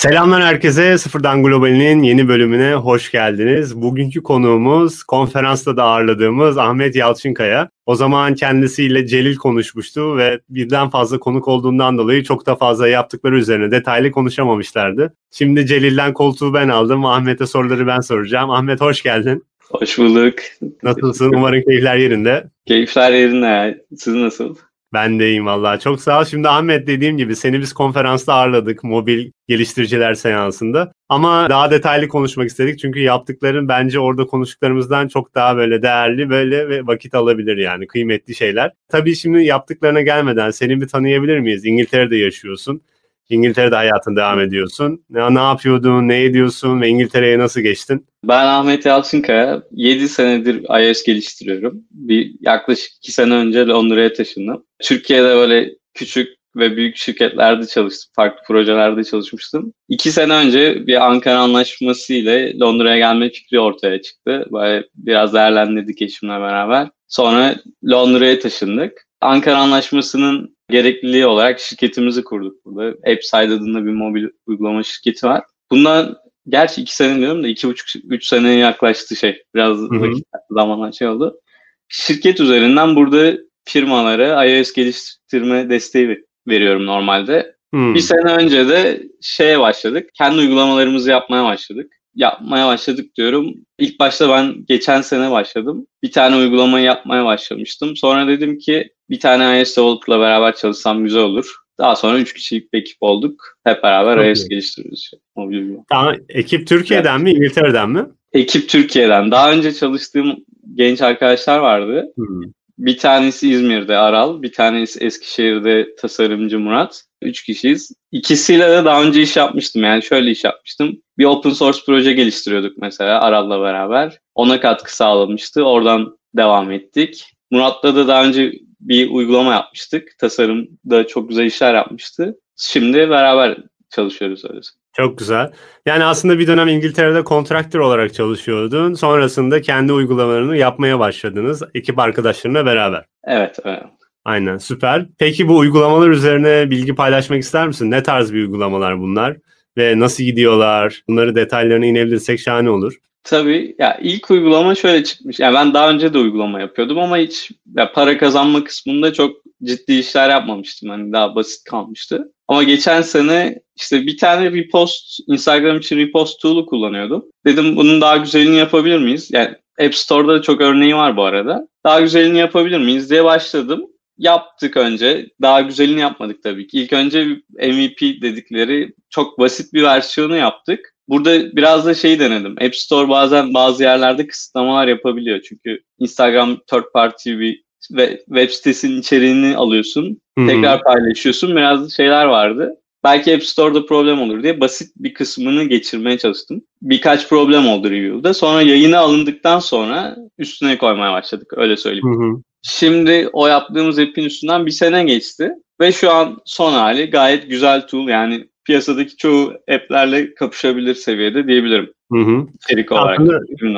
Selamlar herkese. Sıfırdan Global'in yeni bölümüne hoş geldiniz. Bugünkü konuğumuz konferansta da ağırladığımız Ahmet Yalçınkaya. O zaman kendisiyle Celil konuşmuştu ve birden fazla konuk olduğundan dolayı çok da fazla yaptıkları üzerine detaylı konuşamamışlardı. Şimdi Celil'den koltuğu ben aldım. Ahmet'e soruları ben soracağım. Ahmet hoş geldin. Hoş bulduk. Nasılsın? Umarım keyifler yerinde. Keyifler yerinde. Siz nasıl? Ben de iyiyim valla. Çok sağ ol. Şimdi Ahmet dediğim gibi seni biz konferansta ağırladık mobil geliştiriciler seansında. Ama daha detaylı konuşmak istedik. Çünkü yaptıkların bence orada konuştuklarımızdan çok daha böyle değerli böyle ve vakit alabilir yani kıymetli şeyler. Tabii şimdi yaptıklarına gelmeden seni bir tanıyabilir miyiz? İngiltere'de yaşıyorsun. İngiltere'de hayatın devam ediyorsun. Ne, ne yapıyordun, ne ediyorsun ve İngiltere'ye nasıl geçtin? Ben Ahmet Yalçınkaya. 7 senedir iOS geliştiriyorum. Bir yaklaşık 2 sene önce Londra'ya taşındım. Türkiye'de böyle küçük ve büyük şirketlerde çalıştım. Farklı projelerde çalışmıştım. İki sene önce bir Ankara Anlaşması ile Londra'ya gelme fikri ortaya çıktı. Böyle biraz değerlendirdik eşimle beraber. Sonra Londra'ya taşındık. Ankara Anlaşması'nın gerekliliği olarak şirketimizi kurduk burada. AppSide adında bir mobil uygulama şirketi var. Bundan gerçi iki sene diyorum da iki buçuk, üç seneye yaklaştı şey. Biraz Hı-hı. vakit şey oldu. Şirket üzerinden burada firmalara iOS geliştirme desteği veriyorum normalde. Hmm. Bir sene önce de şeye başladık. Kendi uygulamalarımızı yapmaya başladık. Yapmaya başladık diyorum. İlk başta ben geçen sene başladım. Bir tane uygulamayı yapmaya başlamıştım. Sonra dedim ki bir tane iOS developer'la beraber çalışsam güzel olur. Daha sonra üç kişilik bir ekip olduk. Hep beraber okay. iOS geliştiriyoruz. Tamam. Ekip Türkiye'den evet. mi, İngiltere'den mi? Ekip Türkiye'den. Daha önce çalıştığım genç arkadaşlar vardı. Hmm. Bir tanesi İzmir'de Aral, bir tanesi Eskişehir'de tasarımcı Murat. Üç kişiyiz. İkisiyle de daha önce iş yapmıştım. Yani şöyle iş yapmıştım. Bir open source proje geliştiriyorduk mesela Aral'la beraber. Ona katkı sağlamıştı. Oradan devam ettik. Murat'la da daha önce bir uygulama yapmıştık. Tasarımda çok güzel işler yapmıştı. Şimdi beraber çalışıyoruz öyle. Çok güzel. Yani aslında bir dönem İngiltere'de kontraktör olarak çalışıyordun. Sonrasında kendi uygulamalarını yapmaya başladınız ekip arkadaşlarına beraber. Evet, evet. Aynen süper. Peki bu uygulamalar üzerine bilgi paylaşmak ister misin? Ne tarz bir uygulamalar bunlar? Ve nasıl gidiyorlar? Bunları detaylarına inebilirsek şahane olur. Tabii ya ilk uygulama şöyle çıkmış. Yani ben daha önce de uygulama yapıyordum ama hiç ya para kazanma kısmında çok ciddi işler yapmamıştım. Hani daha basit kalmıştı. Ama geçen sene işte bir tane repost, Instagram için repost tool'u kullanıyordum. Dedim bunun daha güzelini yapabilir miyiz? Yani App Store'da da çok örneği var bu arada. Daha güzelini yapabilir miyiz diye başladım. Yaptık önce. Daha güzelini yapmadık tabii ki. İlk önce MVP dedikleri çok basit bir versiyonu yaptık. Burada biraz da şeyi denedim. App Store bazen bazı yerlerde kısıtlamalar yapabiliyor. Çünkü Instagram third party bir ve web sitesinin içeriğini alıyorsun. Hı-hı. Tekrar paylaşıyorsun. Biraz şeyler vardı. Belki App Store'da problem olur diye basit bir kısmını geçirmeye çalıştım. Birkaç problem oldu review'da. Sonra yayına alındıktan sonra üstüne koymaya başladık. Öyle söyleyeyim. Hı hı. Şimdi o yaptığımız app'in üstünden bir sene geçti. Ve şu an son hali gayet güzel tool. Yani piyasadaki çoğu app'lerle kapışabilir seviyede diyebilirim. Hı hı. İçerik olarak.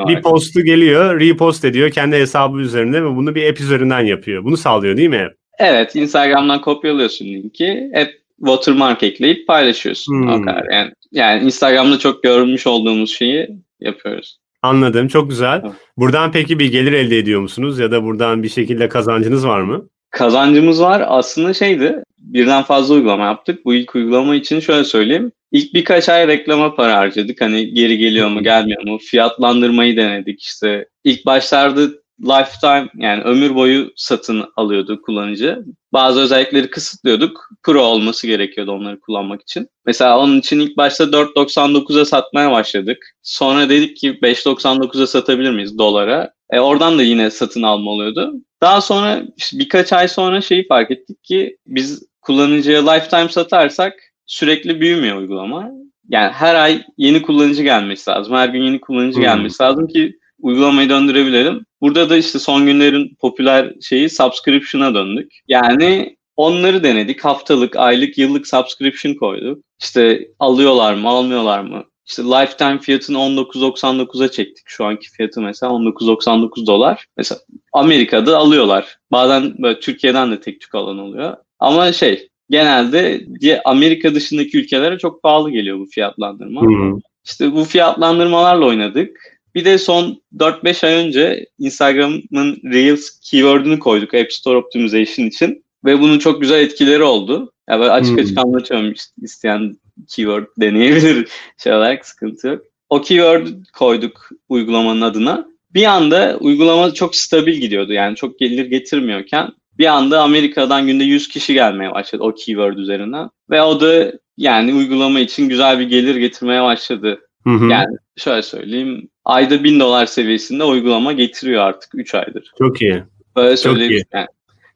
Bir postu geliyor, repost ediyor kendi hesabı üzerinde ve bunu bir app üzerinden yapıyor. Bunu sağlıyor değil mi? Evet, Instagram'dan kopyalıyorsun linki. App watermark ekleyip paylaşıyorsun. Hmm. O kadar. Yani, yani Instagram'da çok görmüş olduğumuz şeyi yapıyoruz. Anladım. Çok güzel. Buradan peki bir gelir elde ediyor musunuz ya da buradan bir şekilde kazancınız var mı? Kazancımız var. Aslında şeydi birden fazla uygulama yaptık. Bu ilk uygulama için şöyle söyleyeyim. İlk birkaç ay reklama para harcadık. Hani geri geliyor mu gelmiyor mu? Fiyatlandırmayı denedik işte. İlk başlarda lifetime yani ömür boyu satın alıyordu kullanıcı. Bazı özellikleri kısıtlıyorduk. Pro olması gerekiyordu onları kullanmak için. Mesela onun için ilk başta 4.99'a satmaya başladık. Sonra dedik ki 5.99'a satabilir miyiz dolara? E oradan da yine satın alma oluyordu. Daha sonra işte birkaç ay sonra şeyi fark ettik ki biz kullanıcıya lifetime satarsak sürekli büyümüyor uygulama. Yani her ay yeni kullanıcı gelmesi lazım. Her gün yeni kullanıcı hmm. gelmesi lazım ki uygulamayı döndürebilelim. Burada da işte son günlerin popüler şeyi subscription'a döndük. Yani onları denedik. Haftalık, aylık, yıllık subscription koyduk. İşte alıyorlar mı, almıyorlar mı? İşte lifetime fiyatını 19.99'a çektik. Şu anki fiyatı mesela 19.99 dolar. Mesela Amerika'da alıyorlar. Bazen böyle Türkiye'den de tek tük alan oluyor. Ama şey genelde Amerika dışındaki ülkelere çok pahalı geliyor bu fiyatlandırma. Hı-hı. İşte bu fiyatlandırmalarla oynadık. Bir de son 4-5 ay önce Instagram'ın Reels keyword'ünü koyduk App Store Optimization için. Ve bunun çok güzel etkileri oldu. Ya ben açık açık hmm. anlatıyorum isteyen keyword deneyebilir şey olarak sıkıntı yok. O keyword koyduk uygulamanın adına. Bir anda uygulama çok stabil gidiyordu. Yani çok gelir getirmiyorken bir anda Amerika'dan günde 100 kişi gelmeye başladı o keyword üzerinden. Ve o da yani uygulama için güzel bir gelir getirmeye başladı. Hı hı. Yani şöyle söyleyeyim ayda 1000 dolar seviyesinde uygulama getiriyor artık 3 aydır. Çok iyi. Böyle söyleyeyim. Yani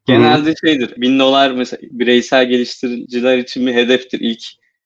genelde şeydir 1000 dolar mesela bireysel geliştiriciler için bir hedeftir ilk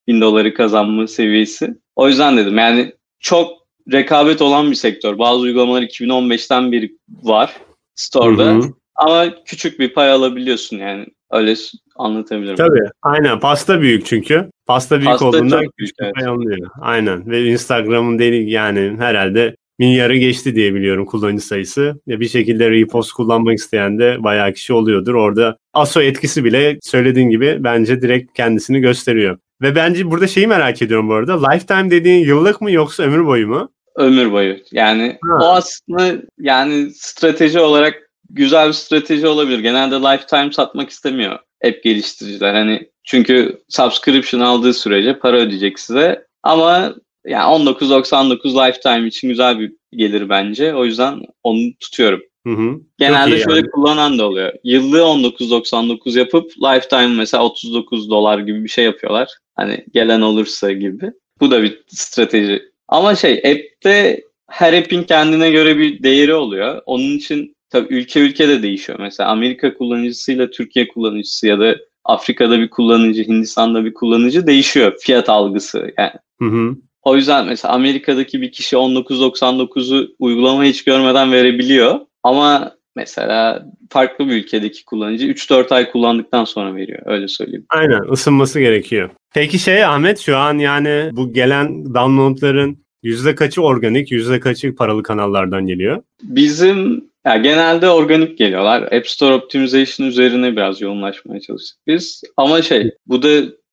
1000 doları kazanma seviyesi. O yüzden dedim yani çok rekabet olan bir sektör. Bazı uygulamalar 2015'ten beri var store'da. Hı hı. Ama küçük bir pay alabiliyorsun yani. Öyle anlatabilirim. Tabii. Aynen. Pasta büyük çünkü. Pasta büyük Pasta olduğunda küçük evet. Aynen. Ve Instagram'ın deli yani herhalde milyarı geçti diye biliyorum kullanıcı sayısı. Ya bir şekilde repost kullanmak isteyen de bayağı kişi oluyordur. Orada ASO etkisi bile söylediğin gibi bence direkt kendisini gösteriyor. Ve bence burada şeyi merak ediyorum bu arada. Lifetime dediğin yıllık mı yoksa ömür boyu mu? Ömür boyu. Yani ha. o aslında yani strateji olarak güzel bir strateji olabilir. Genelde lifetime satmak istemiyor app geliştiriciler. Hani çünkü subscription aldığı sürece para ödeyecek size. Ama yani 19.99 lifetime için güzel bir gelir bence. O yüzden onu tutuyorum. Hı hı. Genelde şöyle yani. kullanan da oluyor. Yıllığı 19.99 yapıp lifetime mesela 39 dolar gibi bir şey yapıyorlar. Hani gelen olursa gibi. Bu da bir strateji. Ama şey app'te her app'in kendine göre bir değeri oluyor. Onun için tabii ülke ülke de değişiyor. Mesela Amerika kullanıcısıyla Türkiye kullanıcısı ya da Afrika'da bir kullanıcı, Hindistan'da bir kullanıcı değişiyor fiyat algısı. Yani. Hı hı. O yüzden mesela Amerika'daki bir kişi 19.99'u uygulama hiç görmeden verebiliyor. Ama mesela farklı bir ülkedeki kullanıcı 3-4 ay kullandıktan sonra veriyor. Öyle söyleyeyim. Aynen ısınması gerekiyor. Peki şey Ahmet şu an yani bu gelen downloadların yüzde kaçı organik, yüzde kaçı paralı kanallardan geliyor? Bizim ya genelde organik geliyorlar. App Store Optimization üzerine biraz yoğunlaşmaya çalıştık biz. Ama şey bu da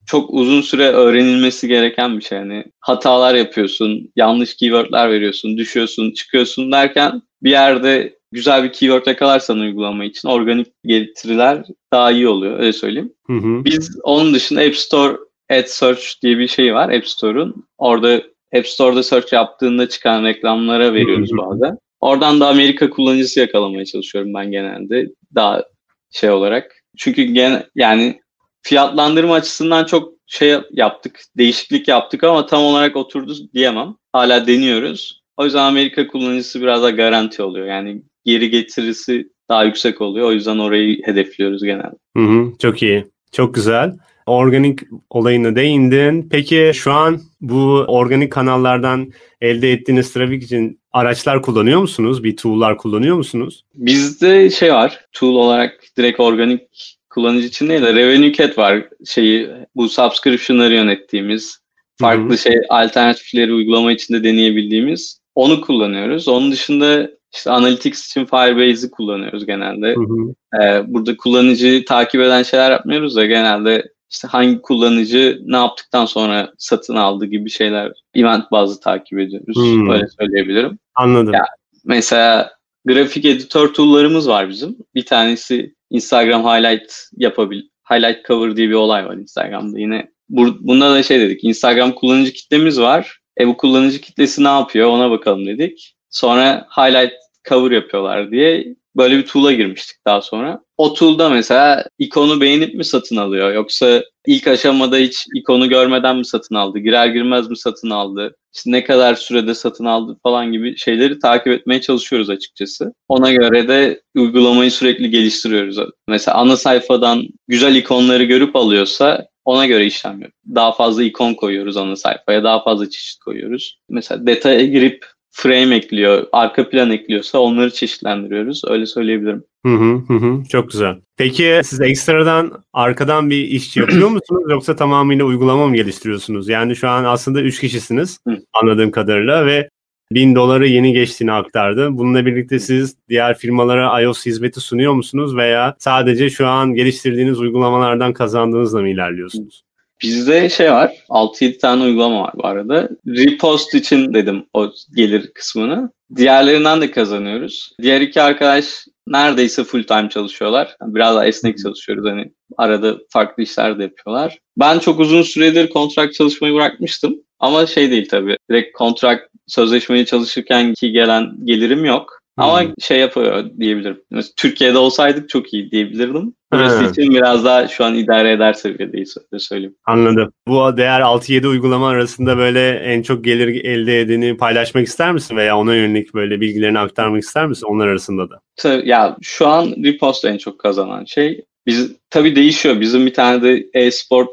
çok uzun süre öğrenilmesi gereken bir şey. Yani hatalar yapıyorsun, yanlış keywordler veriyorsun, düşüyorsun, çıkıyorsun derken bir yerde güzel bir keyword yakalarsan uygulama için organik getiriler daha iyi oluyor öyle söyleyeyim. Hı hı. Biz onun dışında App Store Ad Search diye bir şey var App Store'un. Orada App Store'da search yaptığında çıkan reklamlara veriyoruz bazen. Oradan da Amerika kullanıcısı yakalamaya çalışıyorum ben genelde. Daha şey olarak. Çünkü gen yani fiyatlandırma açısından çok şey yaptık, değişiklik yaptık ama tam olarak oturdu diyemem. Hala deniyoruz. O yüzden Amerika kullanıcısı biraz da garanti oluyor. Yani geri getirisi daha yüksek oluyor. O yüzden orayı hedefliyoruz genelde. Hı hı, çok iyi. Çok güzel. Organik olayına değindin. Peki şu an bu organik kanallardan elde ettiğiniz trafik için araçlar kullanıyor musunuz? Bir tool'lar kullanıyor musunuz? Bizde şey var. Tool olarak direkt organik kullanıcı için değil de Revenue Cat var. Şeyi bu subscription'ları yönettiğimiz farklı Hı-hı. şey alternatifleri uygulama içinde deneyebildiğimiz onu kullanıyoruz. Onun dışında işte Analytics için Firebase'i kullanıyoruz genelde. Hı hı. Ee, burada kullanıcı takip eden şeyler yapmıyoruz da genelde işte hangi kullanıcı ne yaptıktan sonra satın aldı gibi şeyler event bazlı takip ediyoruz. Hmm. Öyle söyleyebilirim. Anladım. Ya, mesela grafik editör tool'larımız var bizim. Bir tanesi Instagram highlight yapabil highlight cover diye bir olay var Instagram'da yine. Bunda da şey dedik. Instagram kullanıcı kitlemiz var. E bu kullanıcı kitlesi ne yapıyor ona bakalım dedik. Sonra highlight cover yapıyorlar diye böyle bir tool'a girmiştik daha sonra. O tool'da mesela ikonu beğenip mi satın alıyor yoksa ilk aşamada hiç ikonu görmeden mi satın aldı, girer girmez mi satın aldı, işte ne kadar sürede satın aldı falan gibi şeyleri takip etmeye çalışıyoruz açıkçası. Ona göre de uygulamayı sürekli geliştiriyoruz. Mesela ana sayfadan güzel ikonları görüp alıyorsa ona göre işlem yapıyoruz. Daha fazla ikon koyuyoruz ana sayfaya, daha fazla çeşit koyuyoruz. Mesela detaya girip frame ekliyor, arka plan ekliyorsa onları çeşitlendiriyoruz. Öyle söyleyebilirim. Hı hı hı. Çok güzel. Peki siz ekstradan arkadan bir iş yapıyor musunuz yoksa tamamıyla uygulama mı geliştiriyorsunuz? Yani şu an aslında 3 kişisiniz anladığım kadarıyla ve 1000 doları yeni geçtiğini aktardı. Bununla birlikte siz diğer firmalara iOS hizmeti sunuyor musunuz veya sadece şu an geliştirdiğiniz uygulamalardan kazandığınızla mı ilerliyorsunuz? Bizde şey var, 6-7 tane uygulama var bu arada. Repost için dedim o gelir kısmını. Diğerlerinden de kazanıyoruz. Diğer iki arkadaş neredeyse full time çalışıyorlar. Biraz daha esnek çalışıyoruz. Hani arada farklı işler de yapıyorlar. Ben çok uzun süredir kontrak çalışmayı bırakmıştım. Ama şey değil tabii. Direkt kontrak sözleşmeye çalışırken ki gelen gelirim yok. Ama hmm. şey yapıyor diyebilirim. Mesela Türkiye'de olsaydık çok iyi diyebilirdim. Burası hmm. için biraz daha şu an idare eder seviyedeyiz öyle söyleyeyim. Anladım. Bu değer 6-7 uygulama arasında böyle en çok gelir elde edeni paylaşmak ister misin? Veya ona yönelik böyle bilgilerini aktarmak ister misin onlar arasında da? Ya şu an Repost en çok kazanan şey. Biz tabii değişiyor. Bizim bir tane de e-sport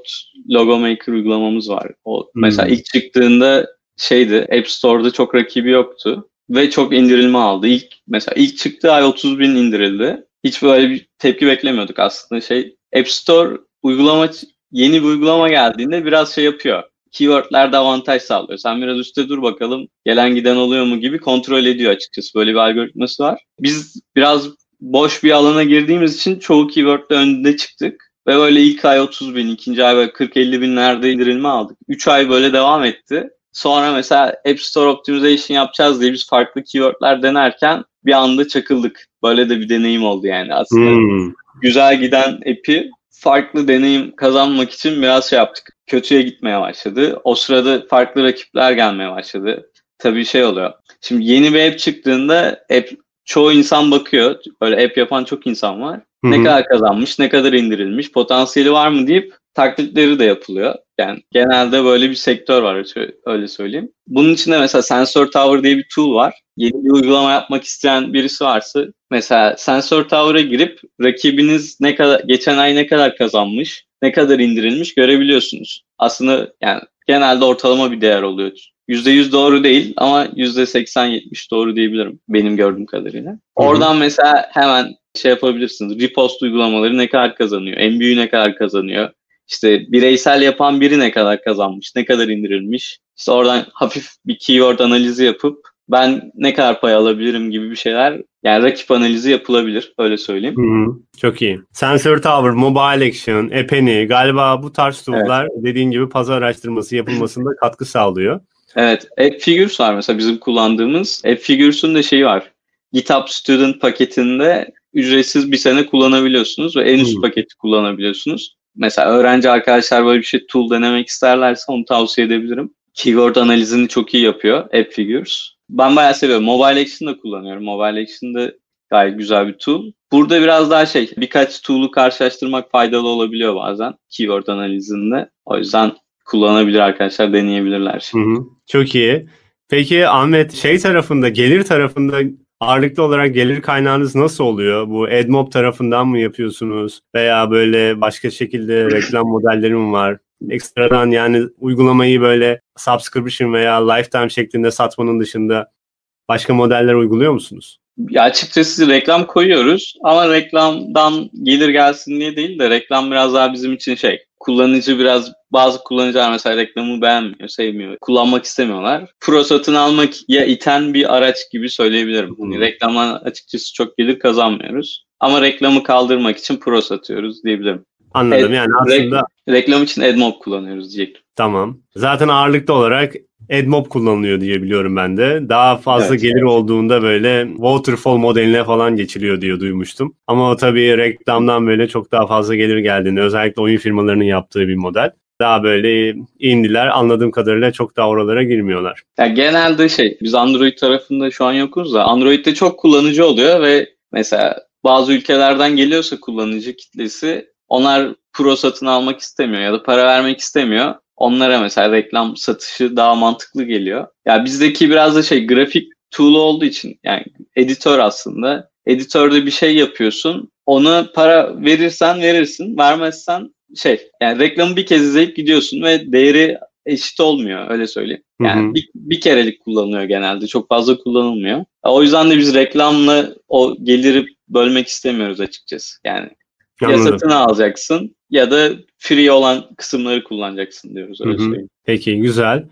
logo maker uygulamamız var. O hmm. mesela ilk çıktığında şeydi App Store'da çok rakibi yoktu ve çok indirilme aldı. İlk mesela ilk çıktığı ay 30 bin indirildi. Hiç böyle bir tepki beklemiyorduk aslında. Şey App Store uygulama yeni bir uygulama geldiğinde biraz şey yapıyor. Keywordlerde avantaj sağlıyor. Sen biraz üstte dur bakalım gelen giden oluyor mu gibi kontrol ediyor açıkçası. Böyle bir algoritması var. Biz biraz boş bir alana girdiğimiz için çoğu keywordle önde çıktık. Ve böyle ilk ay 30 bin, ikinci ay böyle 40-50 binlerde indirilme aldık. 3 ay böyle devam etti. Sonra mesela App Store Optimization yapacağız diye biz farklı keywordler denerken bir anda çakıldık. Böyle de bir deneyim oldu yani aslında. Hmm. Güzel giden app'i farklı deneyim kazanmak için biraz şey yaptık. Kötüye gitmeye başladı. O sırada farklı rakipler gelmeye başladı. Tabii şey oluyor. Şimdi yeni bir app çıktığında app çoğu insan bakıyor. Böyle app yapan çok insan var. Hı-hı. Ne kadar kazanmış, ne kadar indirilmiş, potansiyeli var mı deyip taklitleri de yapılıyor. Yani genelde böyle bir sektör var öyle söyleyeyim. Bunun içinde mesela Sensor Tower diye bir tool var. Yeni bir uygulama yapmak isteyen birisi varsa mesela Sensor Tower'a girip rakibiniz ne kadar geçen ay ne kadar kazanmış, ne kadar indirilmiş görebiliyorsunuz. Aslında yani genelde ortalama bir değer oluyor. %100 doğru değil ama %80-70 doğru diyebilirim benim gördüğüm kadarıyla. Oradan mesela hemen şey yapabilirsiniz. Repost uygulamaları ne kadar kazanıyor? En büyüğü ne kadar kazanıyor? İşte bireysel yapan biri ne kadar kazanmış, ne kadar indirilmiş. İşte oradan hafif bir keyword analizi yapıp ben ne kadar pay alabilirim gibi bir şeyler yani rakip analizi yapılabilir öyle söyleyeyim. Hı hı, çok iyi. Sensor Tower, Mobile Action, Epeni galiba bu tarz tool'lar evet. dediğin gibi pazar araştırması yapılmasında katkı sağlıyor. Evet. App Figures var mesela bizim kullandığımız. App Figures'un da şeyi var. GitHub Student paketinde ücretsiz bir sene kullanabiliyorsunuz ve en üst hmm. paketi kullanabiliyorsunuz mesela öğrenci arkadaşlar böyle bir şey tool denemek isterlerse onu tavsiye edebilirim. Keyword analizini çok iyi yapıyor App Figures. Ben bayağı seviyorum. Mobile Action da kullanıyorum. Mobile Action'da gayet güzel bir tool. Burada biraz daha şey birkaç tool'u karşılaştırmak faydalı olabiliyor bazen keyword analizinde. O yüzden kullanabilir arkadaşlar deneyebilirler. Hı hı. Çok iyi. Peki Ahmet şey tarafında gelir tarafında Ağırlıklı olarak gelir kaynağınız nasıl oluyor? Bu AdMob tarafından mı yapıyorsunuz? Veya böyle başka şekilde reklam modelleri mi var? Ekstradan yani uygulamayı böyle subscription veya lifetime şeklinde satmanın dışında başka modeller uyguluyor musunuz? Ya açıkçası reklam koyuyoruz ama reklamdan gelir gelsin diye değil de reklam biraz daha bizim için şey kullanıcı biraz bazı kullanıcılar mesela reklamı beğenmiyor, sevmiyor, kullanmak istemiyorlar. Pro satın almak ya iten bir araç gibi söyleyebilirim. Hani reklamdan açıkçası çok gelir kazanmıyoruz. Ama reklamı kaldırmak için pro satıyoruz diyebilirim. Anladım yani aslında. reklam için AdMob kullanıyoruz diyecektim. Tamam. Zaten ağırlıklı olarak AdMob kullanılıyor diye biliyorum ben de. Daha fazla evet, gelir evet. olduğunda böyle waterfall modeline falan geçiliyor diye duymuştum. Ama o tabii reklamdan böyle çok daha fazla gelir geldiğini özellikle oyun firmalarının yaptığı bir model. Daha böyle indiler anladığım kadarıyla çok daha oralara girmiyorlar. Ya genelde şey biz Android tarafında şu an yokuz da Android'de çok kullanıcı oluyor ve mesela bazı ülkelerden geliyorsa kullanıcı kitlesi onlar pro satın almak istemiyor ya da para vermek istemiyor onlara mesela reklam satışı daha mantıklı geliyor. Ya bizdeki biraz da şey grafik tool olduğu için yani editör aslında. Editörde bir şey yapıyorsun. Onu para verirsen verirsin. Vermezsen şey yani reklamı bir kez izleyip gidiyorsun ve değeri eşit olmuyor öyle söyleyeyim. Yani hı hı. Bir, bir kerelik kullanılıyor genelde. Çok fazla kullanılmıyor. O yüzden de biz reklamla o geliri bölmek istemiyoruz açıkçası. Yani. Ya satın alacaksın ya da free olan kısımları kullanacaksın diyoruz öyle söyleyeyim. Peki güzel.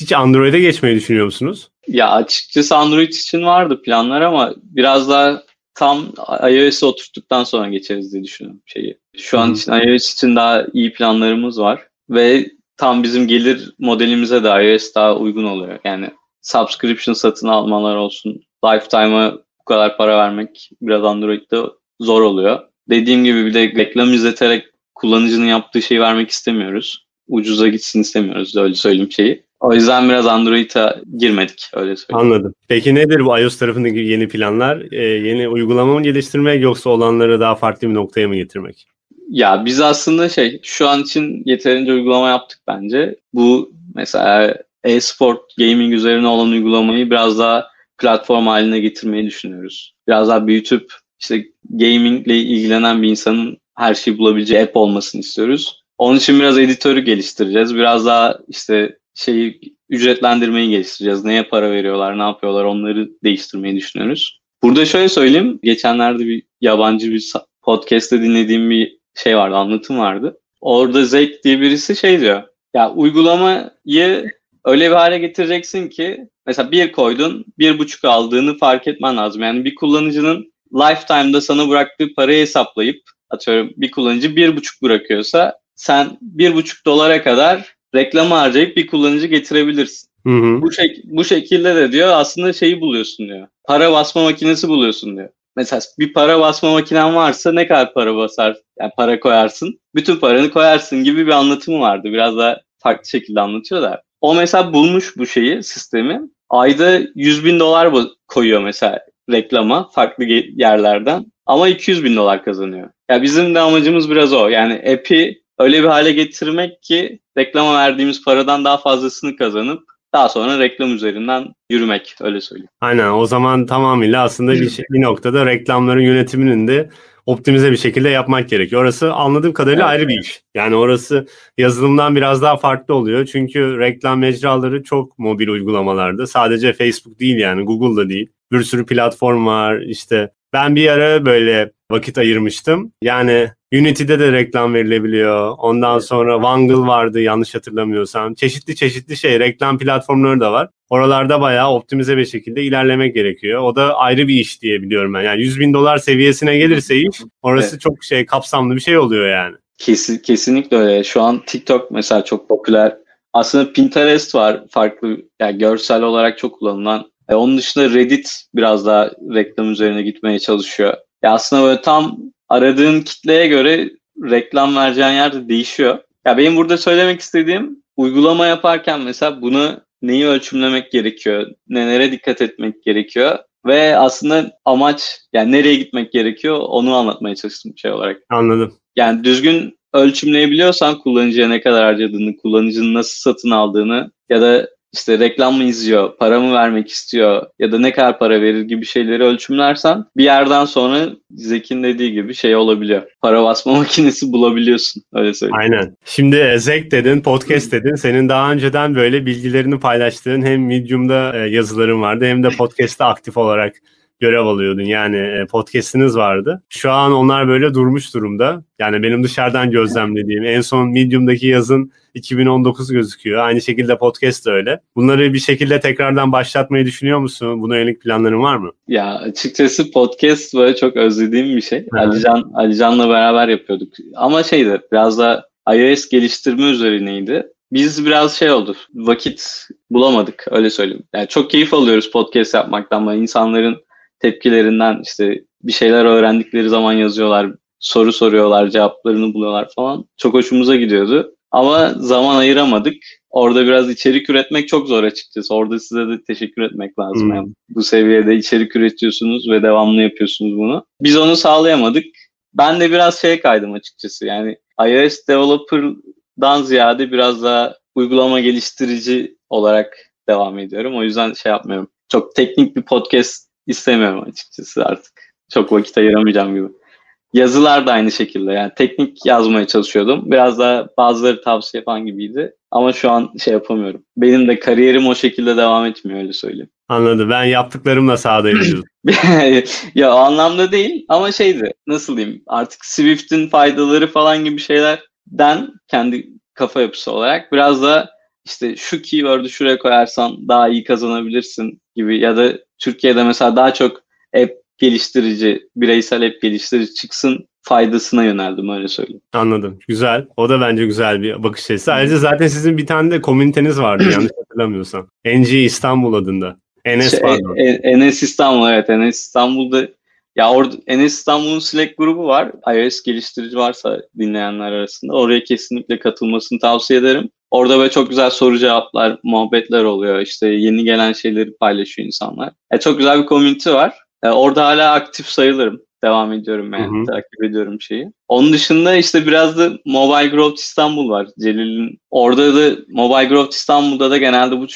Hiç Android'e geçmeyi düşünüyor musunuz? Ya açıkçası Android için vardı planlar ama biraz daha tam iOS'e oturttuktan sonra geçeriz diye düşünüyorum şeyi. Şu an için iOS için daha iyi planlarımız var ve tam bizim gelir modelimize de iOS daha uygun oluyor. Yani subscription satın almalar olsun, lifetime'a bu kadar para vermek biraz Android'de zor oluyor. Dediğim gibi bir de reklam izleterek kullanıcının yaptığı şeyi vermek istemiyoruz. Ucuza gitsin istemiyoruz öyle söyleyeyim şeyi. O yüzden biraz Android'a girmedik öyle söyleyeyim. Anladım. Peki nedir bu iOS tarafındaki yeni planlar? Ee, yeni uygulama mı geliştirmek yoksa olanları daha farklı bir noktaya mı getirmek? Ya biz aslında şey şu an için yeterince uygulama yaptık bence. Bu mesela e-sport gaming üzerine olan uygulamayı biraz daha platform haline getirmeyi düşünüyoruz. Biraz daha büyütüp işte gaming ile ilgilenen bir insanın her şeyi bulabileceği app olmasını istiyoruz. Onun için biraz editörü geliştireceğiz. Biraz daha işte şeyi ücretlendirmeyi geliştireceğiz. Neye para veriyorlar, ne yapıyorlar onları değiştirmeyi düşünüyoruz. Burada şöyle söyleyeyim. Geçenlerde bir yabancı bir podcast'te dinlediğim bir şey vardı, anlatım vardı. Orada Zek diye birisi şey diyor. Ya uygulamayı öyle bir hale getireceksin ki mesela bir koydun, bir buçuk aldığını fark etmen lazım. Yani bir kullanıcının lifetime'da sana bıraktığı parayı hesaplayıp atıyorum bir kullanıcı bir buçuk bırakıyorsa sen bir buçuk dolara kadar reklam harcayıp bir kullanıcı getirebilirsin. Hı hı. Bu, şek bu şekilde de diyor aslında şeyi buluyorsun diyor. Para basma makinesi buluyorsun diyor. Mesela bir para basma makinen varsa ne kadar para basar, yani para koyarsın, bütün paranı koyarsın gibi bir anlatımı vardı. Biraz daha farklı şekilde anlatıyor da. O mesela bulmuş bu şeyi, sistemi. Ayda 100 bin dolar koyuyor mesela reklama farklı yerlerden. Ama 200 bin dolar kazanıyor. Ya bizim de amacımız biraz o. Yani app'i öyle bir hale getirmek ki reklama verdiğimiz paradan daha fazlasını kazanıp daha sonra reklam üzerinden yürümek öyle söyleyeyim. Aynen o zaman tamamıyla aslında bir, şey, bir noktada reklamların yönetiminin de optimize bir şekilde yapmak gerekiyor. Orası anladığım kadarıyla evet. ayrı bir iş. Yani orası yazılımdan biraz daha farklı oluyor. Çünkü reklam mecraları çok mobil uygulamalarda. Sadece Facebook değil yani Google'da değil. Bir sürü platform var. İşte ben bir ara böyle vakit ayırmıştım. Yani Unity'de de reklam verilebiliyor. Ondan sonra Wangle vardı yanlış hatırlamıyorsam. Çeşitli çeşitli şey reklam platformları da var. Oralarda bayağı optimize bir şekilde ilerlemek gerekiyor. O da ayrı bir iş diye biliyorum ben. Yani 100 bin dolar seviyesine gelirse iş orası evet. çok şey kapsamlı bir şey oluyor yani. Kesin, kesinlikle öyle. Şu an TikTok mesela çok popüler. Aslında Pinterest var farklı yani görsel olarak çok kullanılan. E, onun dışında Reddit biraz daha reklam üzerine gitmeye çalışıyor. Ya aslında böyle tam aradığın kitleye göre reklam vereceğin yer de değişiyor. Ya benim burada söylemek istediğim uygulama yaparken mesela bunu neyi ölçümlemek gerekiyor, nelere dikkat etmek gerekiyor ve aslında amaç yani nereye gitmek gerekiyor onu anlatmaya çalıştım şey olarak. Anladım. Yani düzgün ölçümleyebiliyorsan kullanıcıya ne kadar harcadığını, kullanıcının nasıl satın aldığını ya da işte reklam mı izliyor, para mı vermek istiyor ya da ne kadar para verir gibi şeyleri ölçümlersen bir yerden sonra Zek'in dediği gibi şey olabiliyor. Para basma makinesi bulabiliyorsun öyle söyleyeyim. Aynen. Şimdi e, Zek dedin, podcast dedin. Senin daha önceden böyle bilgilerini paylaştığın hem Medium'da e, yazıların vardı hem de podcast'ta aktif olarak görev alıyordun. Yani e, podcast'iniz vardı. Şu an onlar böyle durmuş durumda. Yani benim dışarıdan gözlemlediğim en son Medium'daki yazın 2019 gözüküyor. Aynı şekilde podcast da öyle. Bunları bir şekilde tekrardan başlatmayı düşünüyor musun? Buna yönelik planların var mı? Ya açıkçası podcast böyle çok özlediğim bir şey. Alican, Alican'la beraber yapıyorduk. Ama şeydi biraz da iOS geliştirme üzerineydi. Biz biraz şey oldu. Vakit bulamadık öyle söyleyeyim. Yani çok keyif alıyoruz podcast yapmaktan ama insanların tepkilerinden işte bir şeyler öğrendikleri zaman yazıyorlar, soru soruyorlar, cevaplarını buluyorlar falan. Çok hoşumuza gidiyordu. Ama zaman ayıramadık. Orada biraz içerik üretmek çok zor açıkçası. Orada size de teşekkür etmek lazım. Hmm. Yani bu seviyede içerik üretiyorsunuz ve devamlı yapıyorsunuz bunu. Biz onu sağlayamadık. Ben de biraz şey kaydım açıkçası. Yani iOS developer'dan ziyade biraz daha uygulama geliştirici olarak devam ediyorum. O yüzden şey yapmıyorum. Çok teknik bir podcast istemiyorum açıkçası artık. Çok vakit ayıramayacağım gibi. Yazılar da aynı şekilde yani teknik yazmaya çalışıyordum. Biraz da bazıları tavsiye falan gibiydi. Ama şu an şey yapamıyorum. Benim de kariyerim o şekilde devam etmiyor öyle söyleyeyim. Anladım. Ben yaptıklarımla sahada ediyorum. ya o anlamda değil ama şeydi nasıl diyeyim artık Swift'in faydaları falan gibi şeylerden kendi kafa yapısı olarak biraz da işte şu keyword'ü şuraya koyarsan daha iyi kazanabilirsin gibi ya da Türkiye'de mesela daha çok app geliştirici, bireysel app geliştirici çıksın faydasına yöneldim öyle söyleyeyim. Anladım. Güzel. O da bence güzel bir bakış açısı. Ayrıca zaten sizin bir tane de komüniteniz vardı yanlış hatırlamıyorsam. NG İstanbul adında. Enes şey, pardon. E, Enes İstanbul evet. Enes İstanbul'da ya orada Enes İstanbul'un Slack grubu var. iOS geliştirici varsa dinleyenler arasında oraya kesinlikle katılmasını tavsiye ederim. Orada böyle çok güzel soru cevaplar, muhabbetler oluyor. İşte yeni gelen şeyleri paylaşıyor insanlar. E, çok güzel bir community var. E, orada hala aktif sayılırım. Devam ediyorum yani hı hı. takip ediyorum şeyi. Onun dışında işte biraz da Mobile Growth İstanbul var. Celil'in orada da Mobile Growth İstanbul'da da genelde bu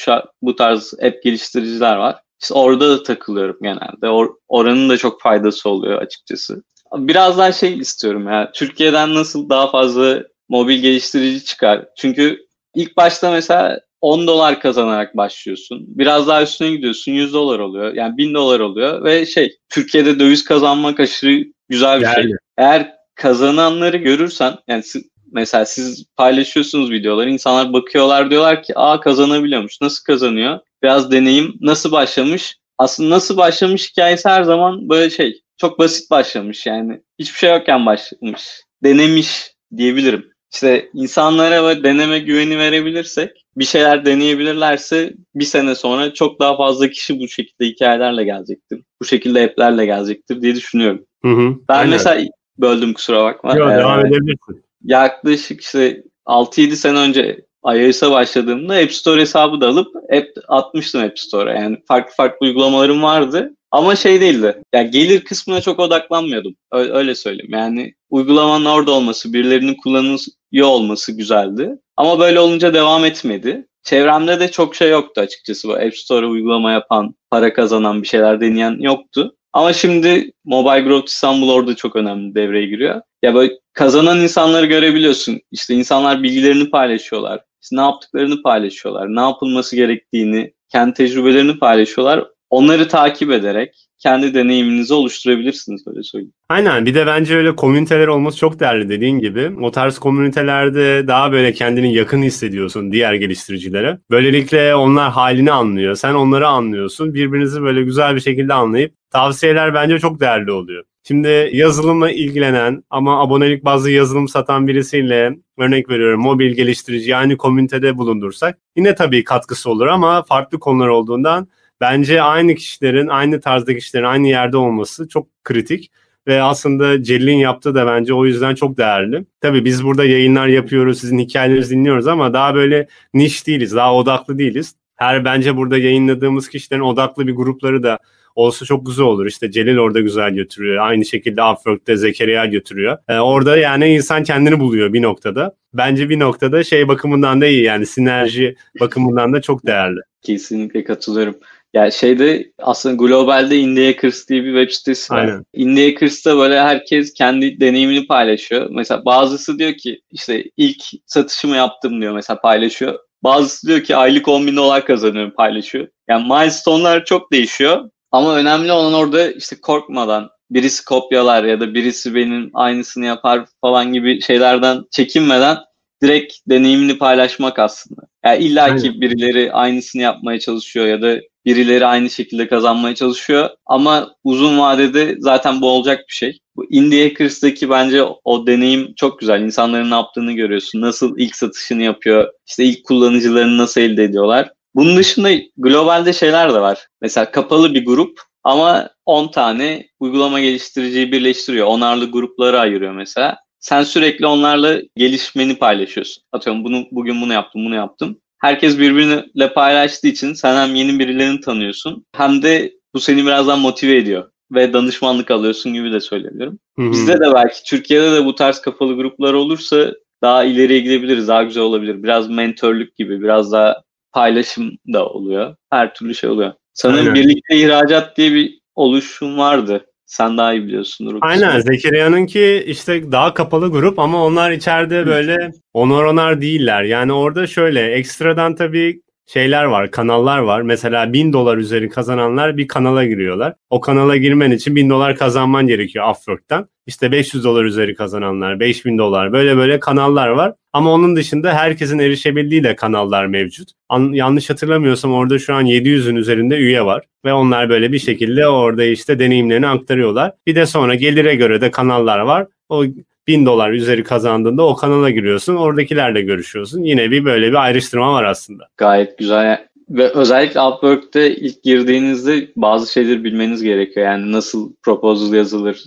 bu tarz app geliştiriciler var. İşte orada da takılıyorum genelde. Or, oranın da çok faydası oluyor açıkçası. Biraz daha şey istiyorum ya. Türkiye'den nasıl daha fazla mobil geliştirici çıkar? Çünkü ilk başta mesela 10 dolar kazanarak başlıyorsun. Biraz daha üstüne gidiyorsun 100 dolar oluyor. Yani 1000 dolar oluyor ve şey Türkiye'de döviz kazanmak aşırı güzel bir şey. yani. şey. Eğer kazananları görürsen yani mesela siz paylaşıyorsunuz videoları insanlar bakıyorlar diyorlar ki aa kazanabiliyormuş nasıl kazanıyor biraz deneyim nasıl başlamış aslında nasıl başlamış hikayesi her zaman böyle şey çok basit başlamış yani hiçbir şey yokken başlamış denemiş diyebilirim işte insanlara böyle deneme güveni verebilirsek bir şeyler deneyebilirlerse bir sene sonra çok daha fazla kişi bu şekilde hikayelerle gelecektir. Bu şekilde app'lerle gelecektir diye düşünüyorum. Hı hı. Ben Aynen. mesela böldüm kusura bakma. Yok ee, devam edebilirsin. Yaklaşık işte 6-7 sene önce iOS'a başladığımda App Store hesabı da alıp app atmıştım App Store'a. Yani farklı farklı uygulamalarım vardı. Ama şey değildi. Yani gelir kısmına çok odaklanmıyordum. Öyle söyleyeyim. Yani uygulamanın orada olması, birilerinin kullanıyor olması güzeldi. Ama böyle olunca devam etmedi. Çevremde de çok şey yoktu açıkçası. Bu App Store uygulama yapan, para kazanan bir şeyler deneyen yoktu. Ama şimdi Mobile Growth İstanbul orada çok önemli devreye giriyor. Ya böyle kazanan insanları görebiliyorsun. İşte insanlar bilgilerini paylaşıyorlar. İşte ne yaptıklarını paylaşıyorlar. Ne yapılması gerektiğini, kendi tecrübelerini paylaşıyorlar. Onları takip ederek kendi deneyiminizi oluşturabilirsiniz öyle söyleyeyim. Aynen bir de bence öyle komüniteler olması çok değerli dediğin gibi. O tarz komünitelerde daha böyle kendini yakın hissediyorsun diğer geliştiricilere. Böylelikle onlar halini anlıyor. Sen onları anlıyorsun. Birbirinizi böyle güzel bir şekilde anlayıp tavsiyeler bence çok değerli oluyor. Şimdi yazılımla ilgilenen ama abonelik bazlı yazılım satan birisiyle örnek veriyorum mobil geliştirici yani komünitede bulundursak yine tabii katkısı olur ama farklı konular olduğundan bence aynı kişilerin, aynı tarzdaki kişilerin aynı yerde olması çok kritik. Ve aslında Celil'in yaptığı da bence o yüzden çok değerli. Tabii biz burada yayınlar yapıyoruz, sizin hikayelerinizi dinliyoruz ama daha böyle niş değiliz, daha odaklı değiliz. Her bence burada yayınladığımız kişilerin odaklı bir grupları da olsa çok güzel olur. İşte Celil orada güzel götürüyor. Aynı şekilde Upwork'te Zekeriya götürüyor. Ee, orada yani insan kendini buluyor bir noktada. Bence bir noktada şey bakımından da iyi yani sinerji bakımından da çok değerli. Kesinlikle katılıyorum. Yani şeyde aslında globalde Indiacres diye bir web sitesi var. Aynen. Indiacares'ta böyle herkes kendi deneyimini paylaşıyor. Mesela bazısı diyor ki işte ilk satışımı yaptım diyor mesela paylaşıyor. Bazısı diyor ki aylık 10 bin dolar kazanıyorum paylaşıyor. Yani milestone'lar çok değişiyor. Ama önemli olan orada işte korkmadan birisi kopyalar ya da birisi benim aynısını yapar falan gibi şeylerden çekinmeden direkt deneyimini paylaşmak aslında. Yani illa ki birileri aynısını yapmaya çalışıyor ya da birileri aynı şekilde kazanmaya çalışıyor ama uzun vadede zaten bu olacak bir şey. Bu Indie Hackers'daki bence o deneyim çok güzel. İnsanların ne yaptığını görüyorsun. Nasıl ilk satışını yapıyor. İşte ilk kullanıcılarını nasıl elde ediyorlar. Bunun dışında globalde şeyler de var. Mesela kapalı bir grup ama 10 tane uygulama geliştiriciyi birleştiriyor. Onarlı grupları ayırıyor mesela. Sen sürekli onlarla gelişmeni paylaşıyorsun. Atıyorum bunu bugün bunu yaptım, bunu yaptım. Herkes birbiriyle paylaştığı için sen hem yeni birilerini tanıyorsun hem de bu seni birazdan motive ediyor ve danışmanlık alıyorsun gibi de söyleyebilirim. Hı-hı. Bizde de belki Türkiye'de de bu tarz kapalı gruplar olursa daha ileriye gidebiliriz, daha güzel olabilir. Biraz mentörlük gibi, biraz daha paylaşım da oluyor. Her türlü şey oluyor. Sanırım Aynen. birlikte ihracat diye bir oluşum vardı. Sen daha iyi biliyorsundur. Aynen Zekeriya'nınki işte daha kapalı grup ama onlar içeride böyle onar onar değiller. Yani orada şöyle ekstradan tabii şeyler var, kanallar var. Mesela 1000 dolar üzeri kazananlar bir kanala giriyorlar. O kanala girmen için 1000 dolar kazanman gerekiyor Upwork'tan. İşte 500 dolar üzeri kazananlar, 5000 dolar böyle böyle kanallar var. Ama onun dışında herkesin erişebildiği de kanallar mevcut. An- yanlış hatırlamıyorsam orada şu an 700'ün üzerinde üye var. Ve onlar böyle bir şekilde orada işte deneyimlerini aktarıyorlar. Bir de sonra gelire göre de kanallar var. O 1000 dolar üzeri kazandığında o kanala giriyorsun. Oradakilerle görüşüyorsun. Yine bir böyle bir ayrıştırma var aslında. Gayet güzel. Ve özellikle Upwork'te ilk girdiğinizde bazı şeyleri bilmeniz gerekiyor. Yani nasıl proposal yazılır,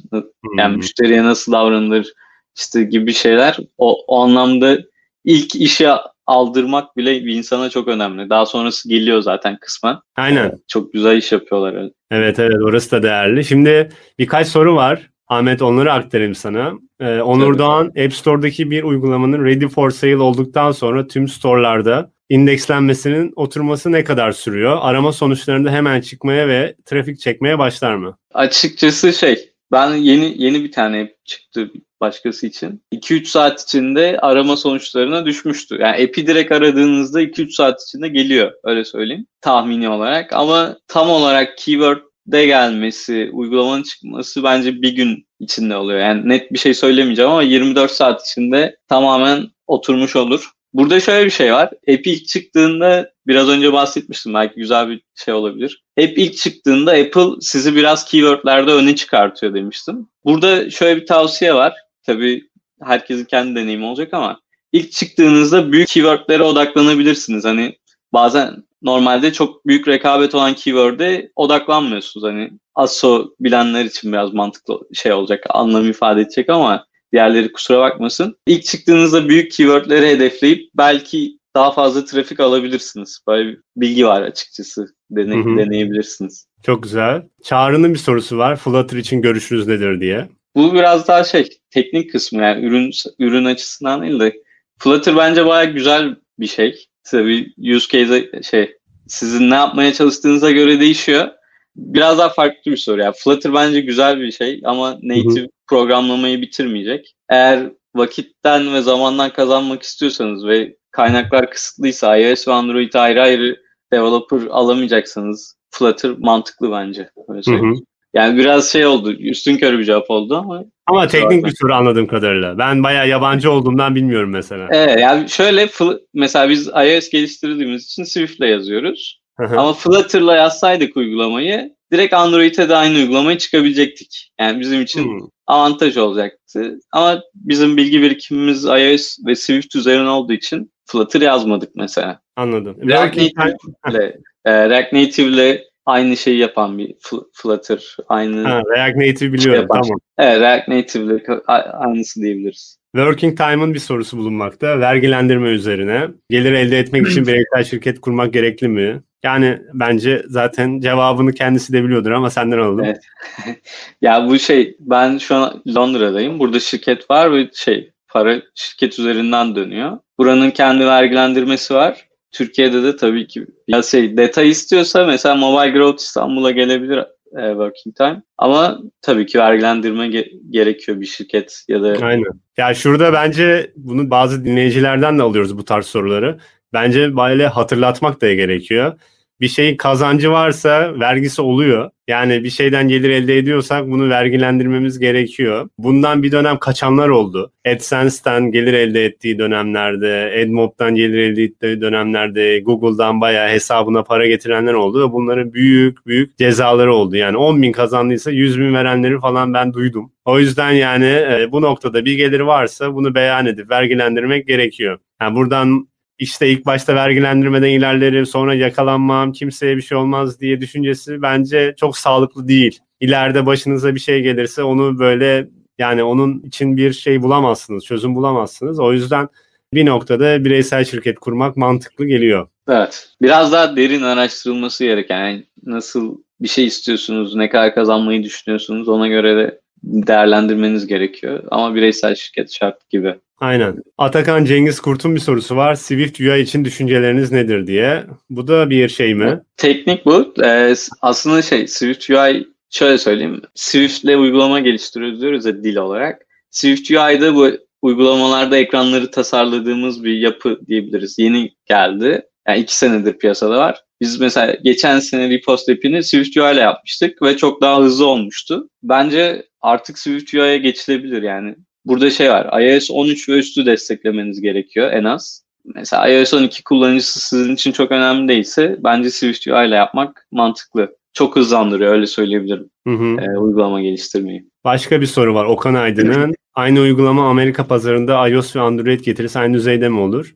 yani hmm. müşteriye nasıl davranılır işte gibi şeyler. O, o anlamda ilk işe aldırmak bile bir insana çok önemli. Daha sonrası geliyor zaten kısmen. Aynen. Çok güzel iş yapıyorlar. Evet evet orası da değerli. Şimdi birkaç soru var. Ahmet onları aktarayım sana. Ee, Onur Tabii. Doğan App Store'daki bir uygulamanın ready for sale olduktan sonra tüm store'larda indekslenmesinin oturması ne kadar sürüyor? Arama sonuçlarında hemen çıkmaya ve trafik çekmeye başlar mı? Açıkçası şey ben yeni yeni bir tane çıktı başkası için. 2-3 saat içinde arama sonuçlarına düşmüştü. Yani app'i direkt aradığınızda 2-3 saat içinde geliyor öyle söyleyeyim tahmini olarak. Ama tam olarak keyword de gelmesi, uygulamanın çıkması bence bir gün içinde oluyor. Yani net bir şey söylemeyeceğim ama 24 saat içinde tamamen oturmuş olur. Burada şöyle bir şey var. App ilk çıktığında biraz önce bahsetmiştim belki güzel bir şey olabilir. App ilk çıktığında Apple sizi biraz keywordlerde öne çıkartıyor demiştim. Burada şöyle bir tavsiye var. Tabii herkesin kendi deneyimi olacak ama ilk çıktığınızda büyük keywordlere odaklanabilirsiniz. Hani bazen normalde çok büyük rekabet olan keyword'e odaklanmıyorsunuz. Hani ASO bilenler için biraz mantıklı şey olacak, anlam ifade edecek ama diğerleri kusura bakmasın. İlk çıktığınızda büyük keywordleri hedefleyip belki daha fazla trafik alabilirsiniz. Böyle bir bilgi var açıkçası. Dene, Deneyebilirsiniz. Çok güzel. Çağrı'nın bir sorusu var. Flutter için görüşünüz nedir diye. Bu biraz daha şey teknik kısmı yani ürün ürün açısından değil de Flutter bence bayağı güzel bir şey. Tabii use case şey sizin ne yapmaya çalıştığınıza göre değişiyor. Biraz daha farklı bir soru. Yani Flutter bence güzel bir şey ama native hı hı. programlamayı bitirmeyecek. Eğer vakitten ve zamandan kazanmak istiyorsanız ve kaynaklar kısıtlıysa iOS ve Android ayrı ayrı developer alamayacaksanız Flutter mantıklı bence. Öyle söyleyeyim. Hı hı. Yani biraz şey oldu, üstün körü bir cevap oldu ama. Ama teknik bir soru anladığım kadarıyla. Ben bayağı yabancı olduğumdan bilmiyorum mesela. Evet yani şöyle mesela biz iOS geliştirdiğimiz için Swift'le yazıyoruz. ama Flutter'la yazsaydık uygulamayı direkt Android'e de aynı uygulamayı çıkabilecektik. Yani bizim için hmm. avantaj olacaktı. Ama bizim bilgi birikimimiz iOS ve Swift üzerine olduğu için Flutter yazmadık mesela. Anladım. React Native'le, e, React Native'le aynı şeyi yapan bir Flutter. Aynı ha, React Native biliyorum şey tamam. Evet React Native'le aynısı diyebiliriz. Working Time'ın bir sorusu bulunmakta. Vergilendirme üzerine. Gelir elde etmek için bireysel şirket kurmak gerekli mi? Yani bence zaten cevabını kendisi de biliyordur ama senden alalım. Evet. ya bu şey ben şu an Londra'dayım. Burada şirket var ve şey para şirket üzerinden dönüyor. Buranın kendi vergilendirmesi var. Türkiye'de de tabii ki ya şey detay istiyorsa mesela Mobile Growth İstanbul'a gelebilir e, working time. Ama tabii ki vergilendirme ge- gerekiyor bir şirket ya da... Aynen. Ya şurada bence bunu bazı dinleyicilerden de alıyoruz bu tarz soruları. Bence böyle hatırlatmak da gerekiyor bir şeyin kazancı varsa vergisi oluyor. Yani bir şeyden gelir elde ediyorsak bunu vergilendirmemiz gerekiyor. Bundan bir dönem kaçanlar oldu. AdSense'ten gelir elde ettiği dönemlerde, AdMob'dan gelir elde ettiği dönemlerde, Google'dan bayağı hesabına para getirenler oldu ve bunların büyük büyük cezaları oldu. Yani 10 bin kazandıysa 100 bin verenleri falan ben duydum. O yüzden yani e, bu noktada bir gelir varsa bunu beyan edip vergilendirmek gerekiyor. Yani buradan işte ilk başta vergilendirmeden ilerlerim sonra yakalanmam kimseye bir şey olmaz diye düşüncesi bence çok sağlıklı değil. İleride başınıza bir şey gelirse onu böyle yani onun için bir şey bulamazsınız, çözüm bulamazsınız. O yüzden bir noktada bireysel şirket kurmak mantıklı geliyor. Evet. Biraz daha derin araştırılması gereken yani nasıl bir şey istiyorsunuz, ne kadar kazanmayı düşünüyorsunuz ona göre de değerlendirmeniz gerekiyor. Ama bireysel şirket şart gibi. Aynen. Atakan Cengiz Kurt'un bir sorusu var. Swift UI için düşünceleriniz nedir diye. Bu da bir şey mi? Teknik bu. Ee, aslında şey Swift UI şöyle söyleyeyim. Swift ile uygulama geliştiriyoruz diyoruz ya dil olarak. Swift UI'da bu uygulamalarda ekranları tasarladığımız bir yapı diyebiliriz. Yeni geldi. Yani iki senedir piyasada var. Biz mesela geçen sene repost app'ini SwiftUI ile yapmıştık ve çok daha hızlı olmuştu. Bence artık SwiftUI'ye geçilebilir yani. Burada şey var, iOS 13 ve üstü desteklemeniz gerekiyor en az. Mesela iOS 12 kullanıcısı sizin için çok önemli değilse bence SwiftUI ile yapmak mantıklı. Çok hızlandırıyor öyle söyleyebilirim Hı hı. e, uygulama geliştirmeyi. Başka bir soru var Okan Aydın'ın. Aynı uygulama Amerika pazarında iOS ve Android getirirse aynı düzeyde mi olur?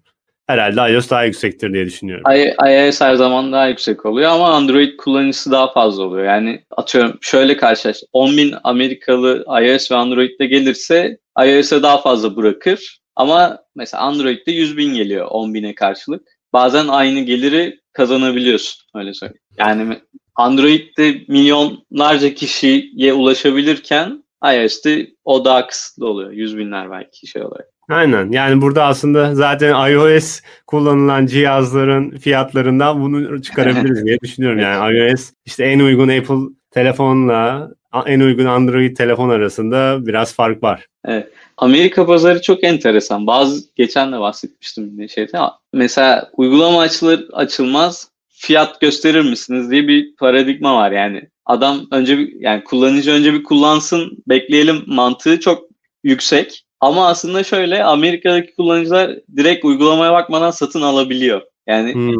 Herhalde iOS daha yüksektir diye düşünüyorum. I- iOS her zaman daha yüksek oluyor ama Android kullanıcısı daha fazla oluyor. Yani atıyorum şöyle karşılaş. 10.000 Amerikalı iOS ve Android'de gelirse iOS'e daha fazla bırakır. Ama mesela Android'de 100.000 geliyor 10.000'e karşılık. Bazen aynı geliri kazanabiliyorsun öyle söyleyeyim. Yani Android'de milyonlarca kişiye ulaşabilirken iOS'te o daha kısıtlı oluyor. Yüz binler belki şey olarak. Aynen. Yani burada aslında zaten iOS kullanılan cihazların fiyatlarından bunu çıkarabiliriz diye düşünüyorum. Yani iOS işte en uygun Apple telefonla en uygun Android telefon arasında biraz fark var. Evet. Amerika pazarı çok enteresan. Bazı geçen de bahsetmiştim şeyde. Mesela uygulama açılır açılmaz fiyat gösterir misiniz diye bir paradigma var yani. Adam önce bir, yani kullanıcı önce bir kullansın bekleyelim mantığı çok yüksek. Ama aslında şöyle Amerika'daki kullanıcılar direkt uygulamaya bakmadan satın alabiliyor. Yani hmm.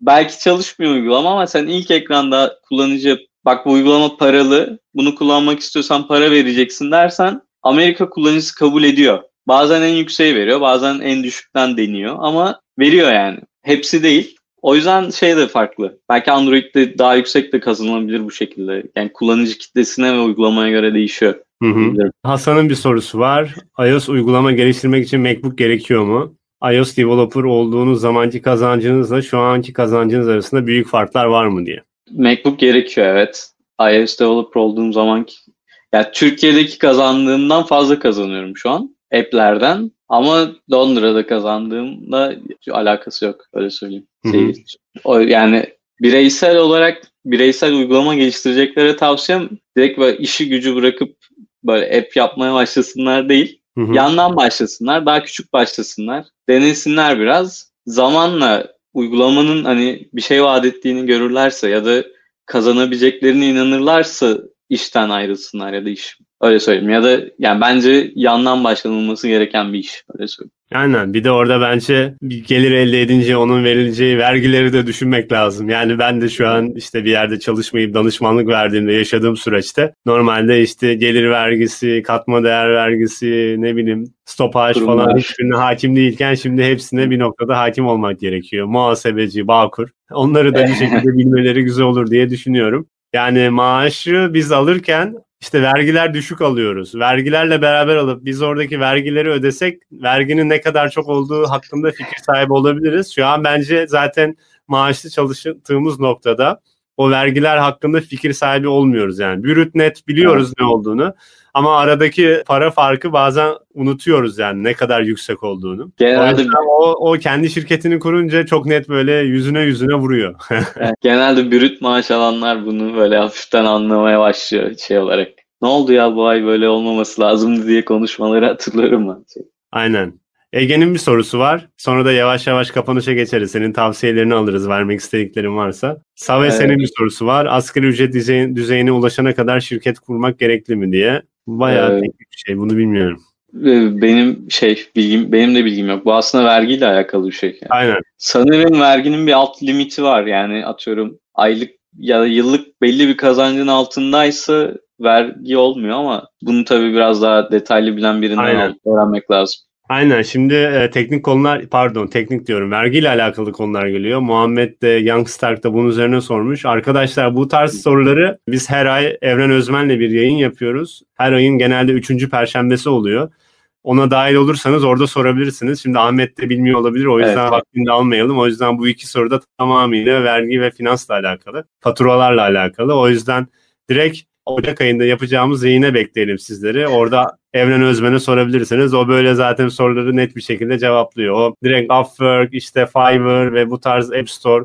belki çalışmıyor uygulama ama sen ilk ekranda kullanıcı bak bu uygulama paralı bunu kullanmak istiyorsan para vereceksin dersen Amerika kullanıcısı kabul ediyor. Bazen en yükseği veriyor bazen en düşükten deniyor ama veriyor yani. Hepsi değil. O yüzden şey de farklı. Belki Android'de daha yüksek de kazanılabilir bu şekilde. Yani kullanıcı kitlesine ve uygulamaya göre değişiyor. Hı hı. Hasan'ın bir sorusu var. iOS uygulama geliştirmek için MacBook gerekiyor mu? iOS developer olduğunuz zamanki kazancınızla şu anki kazancınız arasında büyük farklar var mı diye. MacBook gerekiyor evet. iOS developer olduğum zamanki yani Türkiye'deki kazandığımdan fazla kazanıyorum şu an app'lerden. Ama Londra'da kazandığımla alakası yok öyle söyleyeyim. Şey, o yani bireysel olarak bireysel uygulama geliştireceklere tavsiyem direkt böyle işi gücü bırakıp böyle app yapmaya başlasınlar değil. Hı hı. Yandan başlasınlar, daha küçük başlasınlar. Denesinler biraz. Zamanla uygulamanın hani bir şey vaat ettiğini görürlerse ya da kazanabileceklerine inanırlarsa işten ayrılsınlar ya da iş Öyle söyleyeyim. Ya da yani bence yandan başlanılması gereken bir iş. Öyle söyleyeyim. Aynen. Bir de orada bence bir gelir elde edince onun verileceği vergileri de düşünmek lazım. Yani ben de şu an işte bir yerde çalışmayıp danışmanlık verdiğimde yaşadığım süreçte normalde işte gelir vergisi, katma değer vergisi, ne bileyim stopaj Durumlar. falan hiçbirine hakim değilken şimdi hepsine bir noktada hakim olmak gerekiyor. Muhasebeci, Bağkur. Onları da bir şekilde bilmeleri güzel olur diye düşünüyorum. Yani maaşı biz alırken işte vergiler düşük alıyoruz. Vergilerle beraber alıp biz oradaki vergileri ödesek verginin ne kadar çok olduğu hakkında fikir sahibi olabiliriz. Şu an bence zaten maaşlı çalıştığımız noktada o vergiler hakkında fikir sahibi olmuyoruz yani. Brüt net biliyoruz evet. ne olduğunu ama aradaki para farkı bazen unutuyoruz yani ne kadar yüksek olduğunu. Genelde o, o, o kendi şirketini kurunca çok net böyle yüzüne yüzüne vuruyor. evet, genelde brüt maaş alanlar bunu böyle hafiften anlamaya başlıyor şey olarak. Ne oldu ya bu ay böyle olmaması lazımdı diye konuşmaları hatırlarım ben. Aynen. Ege'nin bir sorusu var. Sonra da yavaş yavaş kapanışa geçeriz. Senin tavsiyelerini alırız vermek istediklerin varsa. Save evet. senin bir sorusu var. Asgari ücret düzeyine ulaşana kadar şirket kurmak gerekli mi diye. Bayağı teknik bir şey. Bunu bilmiyorum. Ee, benim şey bilgim benim de bilgim yok. Bu aslında vergiyle alakalı bir şey. Yani. Aynen. Sanırım verginin bir alt limiti var. Yani atıyorum aylık ya da yıllık belli bir kazancın altındaysa vergi olmuyor ama bunu tabii biraz daha detaylı bilen birinden Aynen. öğrenmek lazım. Aynen şimdi e, teknik konular pardon teknik diyorum vergiyle alakalı konular geliyor. Muhammed de Youngstark da bunun üzerine sormuş. Arkadaşlar bu tarz soruları biz her ay Evren Özmen'le bir yayın yapıyoruz. Her ayın genelde üçüncü perşembesi oluyor. Ona dahil olursanız orada sorabilirsiniz. Şimdi Ahmet de bilmiyor olabilir. O yüzden evet. vaktini almayalım. O yüzden bu iki soru da tamamıyla vergi ve finansla alakalı. Faturalarla alakalı. O yüzden direkt Ocak ayında yapacağımız yayına bekleyelim sizleri. Orada Evren Özmen'e sorabilirsiniz. O böyle zaten soruları net bir şekilde cevaplıyor. O direkt Upwork, işte Fiverr ve bu tarz App Store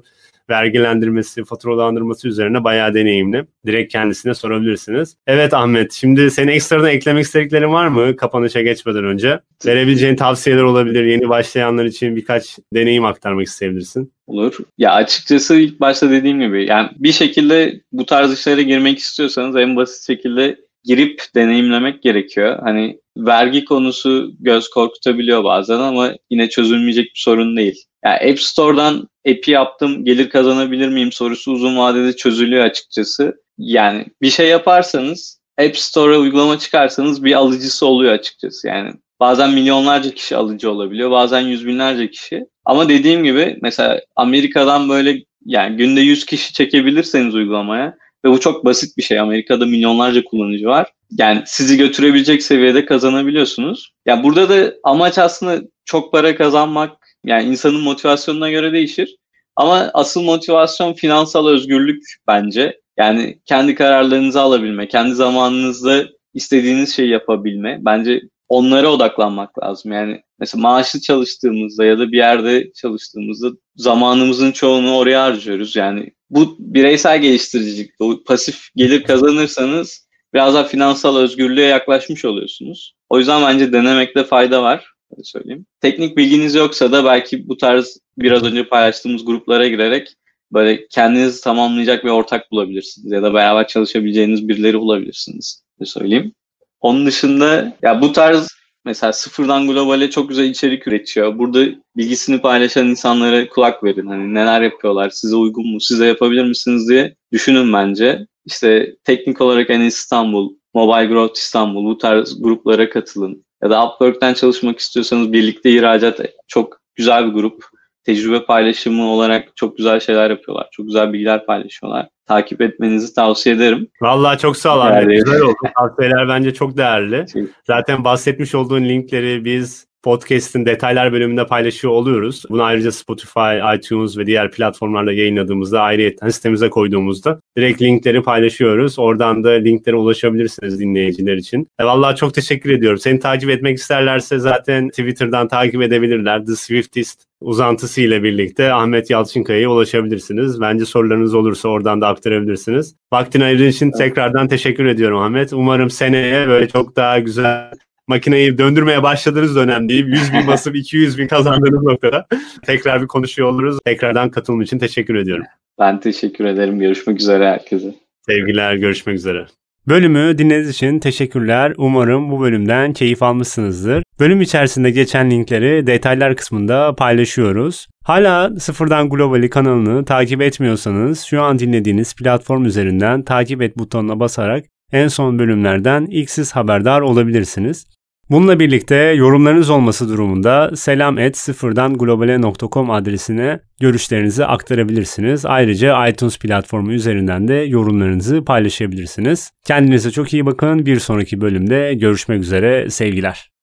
vergilendirmesi, faturalandırması üzerine bayağı deneyimli. Direkt kendisine sorabilirsiniz. Evet Ahmet, şimdi senin ekstradan eklemek istediklerin var mı kapanışa geçmeden önce? Verebileceğin tavsiyeler olabilir. Yeni başlayanlar için birkaç deneyim aktarmak isteyebilirsin. Olur. Ya açıkçası ilk başta dediğim gibi yani bir şekilde bu tarz işlere girmek istiyorsanız en basit şekilde girip deneyimlemek gerekiyor. Hani vergi konusu göz korkutabiliyor bazen ama yine çözülmeyecek bir sorun değil. Yani App Store'dan app'i yaptım gelir kazanabilir miyim sorusu uzun vadede çözülüyor açıkçası. Yani bir şey yaparsanız App Store'a uygulama çıkarsanız bir alıcısı oluyor açıkçası. Yani bazen milyonlarca kişi alıcı olabiliyor bazen yüz binlerce kişi. Ama dediğim gibi mesela Amerika'dan böyle yani günde 100 kişi çekebilirseniz uygulamaya ve bu çok basit bir şey. Amerika'da milyonlarca kullanıcı var. Yani sizi götürebilecek seviyede kazanabiliyorsunuz. Ya yani burada da amaç aslında çok para kazanmak. Yani insanın motivasyonuna göre değişir. Ama asıl motivasyon finansal özgürlük bence. Yani kendi kararlarınızı alabilme, kendi zamanınızda istediğiniz şeyi yapabilme. Bence onlara odaklanmak lazım. Yani mesela maaşlı çalıştığımızda ya da bir yerde çalıştığımızda zamanımızın çoğunu oraya harcıyoruz. Yani bu bireysel geliştiricilik, o pasif gelir kazanırsanız biraz daha finansal özgürlüğe yaklaşmış oluyorsunuz. O yüzden bence denemekte fayda var. Öyle söyleyeyim. Teknik bilginiz yoksa da belki bu tarz biraz önce paylaştığımız gruplara girerek böyle kendinizi tamamlayacak bir ortak bulabilirsiniz ya da beraber çalışabileceğiniz birileri bulabilirsiniz. Öyle söyleyeyim. Onun dışında ya bu tarz mesela sıfırdan globale çok güzel içerik üretiyor. Burada bilgisini paylaşan insanlara kulak verin. Hani neler yapıyorlar, size uygun mu, size yapabilir misiniz diye düşünün bence. İşte teknik olarak en İstanbul, Mobile Growth İstanbul bu tarz gruplara katılın. Ya da Upwork'ten çalışmak istiyorsanız birlikte ihracat çok güzel bir grup tecrübe paylaşımı olarak çok güzel şeyler yapıyorlar. Çok güzel bilgiler paylaşıyorlar. Takip etmenizi tavsiye ederim. Vallahi çok sağ ol abi. Güzel oldu. Tavsiyeler bence çok değerli. Zaten bahsetmiş olduğun linkleri biz podcast'in detaylar bölümünde paylaşıyor oluyoruz. Bunu ayrıca Spotify, iTunes ve diğer platformlarda yayınladığımızda ayrıyetten sitemize koyduğumuzda direkt linkleri paylaşıyoruz. Oradan da linklere ulaşabilirsiniz dinleyiciler için. E, vallahi çok teşekkür ediyorum. Seni takip etmek isterlerse zaten Twitter'dan takip edebilirler. The Swiftist uzantısı ile birlikte Ahmet Yalçınkaya'ya ulaşabilirsiniz. Bence sorularınız olursa oradan da aktarabilirsiniz. Vaktini ayırdığın için tekrardan teşekkür ediyorum Ahmet. Umarım seneye böyle çok daha güzel makineyi döndürmeye başladığınız dönem değil. 100 bin basıp 200 bin kazandığınız noktada tekrar bir konuşuyor oluruz. Tekrardan katılım için teşekkür ediyorum. Ben teşekkür ederim. Görüşmek üzere herkese. Sevgiler, görüşmek üzere. Bölümü dinlediğiniz için teşekkürler. Umarım bu bölümden keyif almışsınızdır. Bölüm içerisinde geçen linkleri detaylar kısmında paylaşıyoruz. Hala Sıfırdan Globali kanalını takip etmiyorsanız şu an dinlediğiniz platform üzerinden takip et butonuna basarak en son bölümlerden ilk siz haberdar olabilirsiniz. Bununla birlikte yorumlarınız olması durumunda selam et sıfırdan globale.com adresine görüşlerinizi aktarabilirsiniz. Ayrıca iTunes platformu üzerinden de yorumlarınızı paylaşabilirsiniz. Kendinize çok iyi bakın. Bir sonraki bölümde görüşmek üzere. Sevgiler.